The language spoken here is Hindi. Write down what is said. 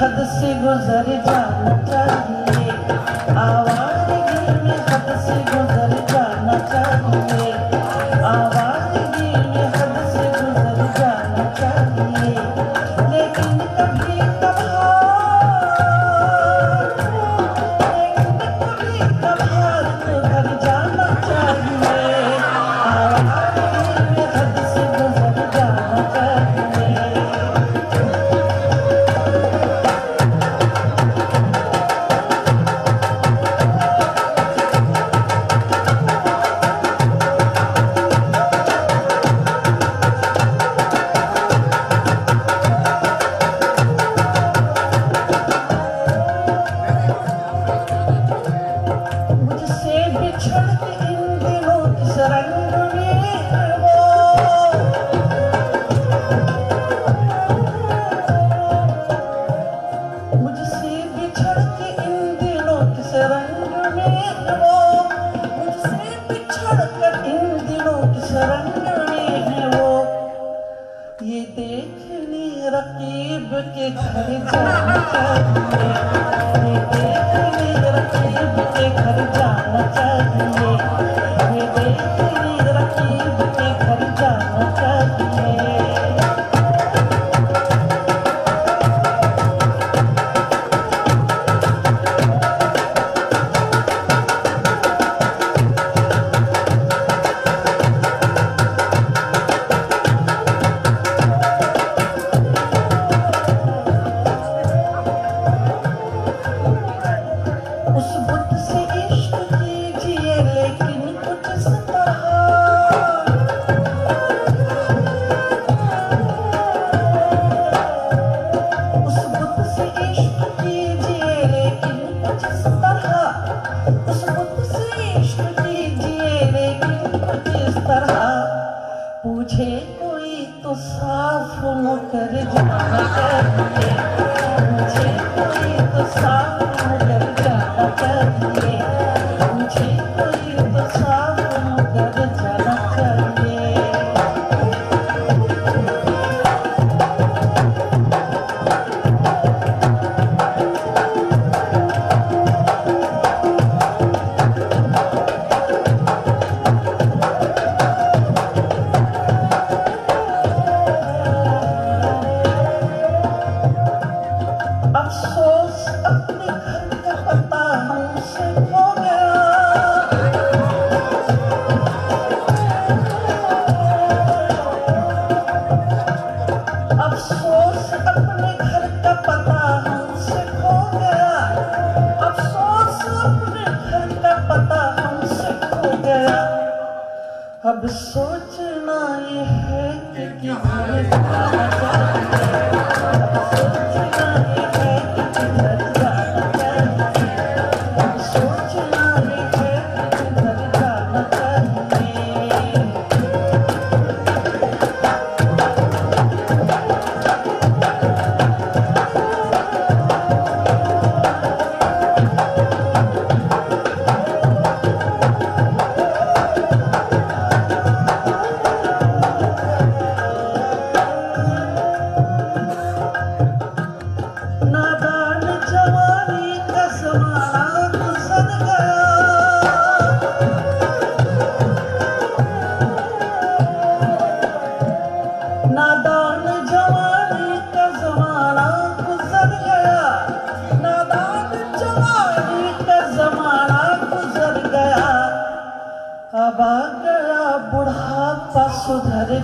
हद से गुजर जाना चाहिए आवारगी में हद से गुजर जाना चाहिए आवा रकीब के घर जाना चाहिए। रकीब के घर जाना चाहिए पूछे कोई तो साफ़ न कर जाना। कर पूछे कोई तो साफ़ न जाना। कर अब सोचना ये है कि किधर जाना सोचना বুড়া পাঁচশো ধারে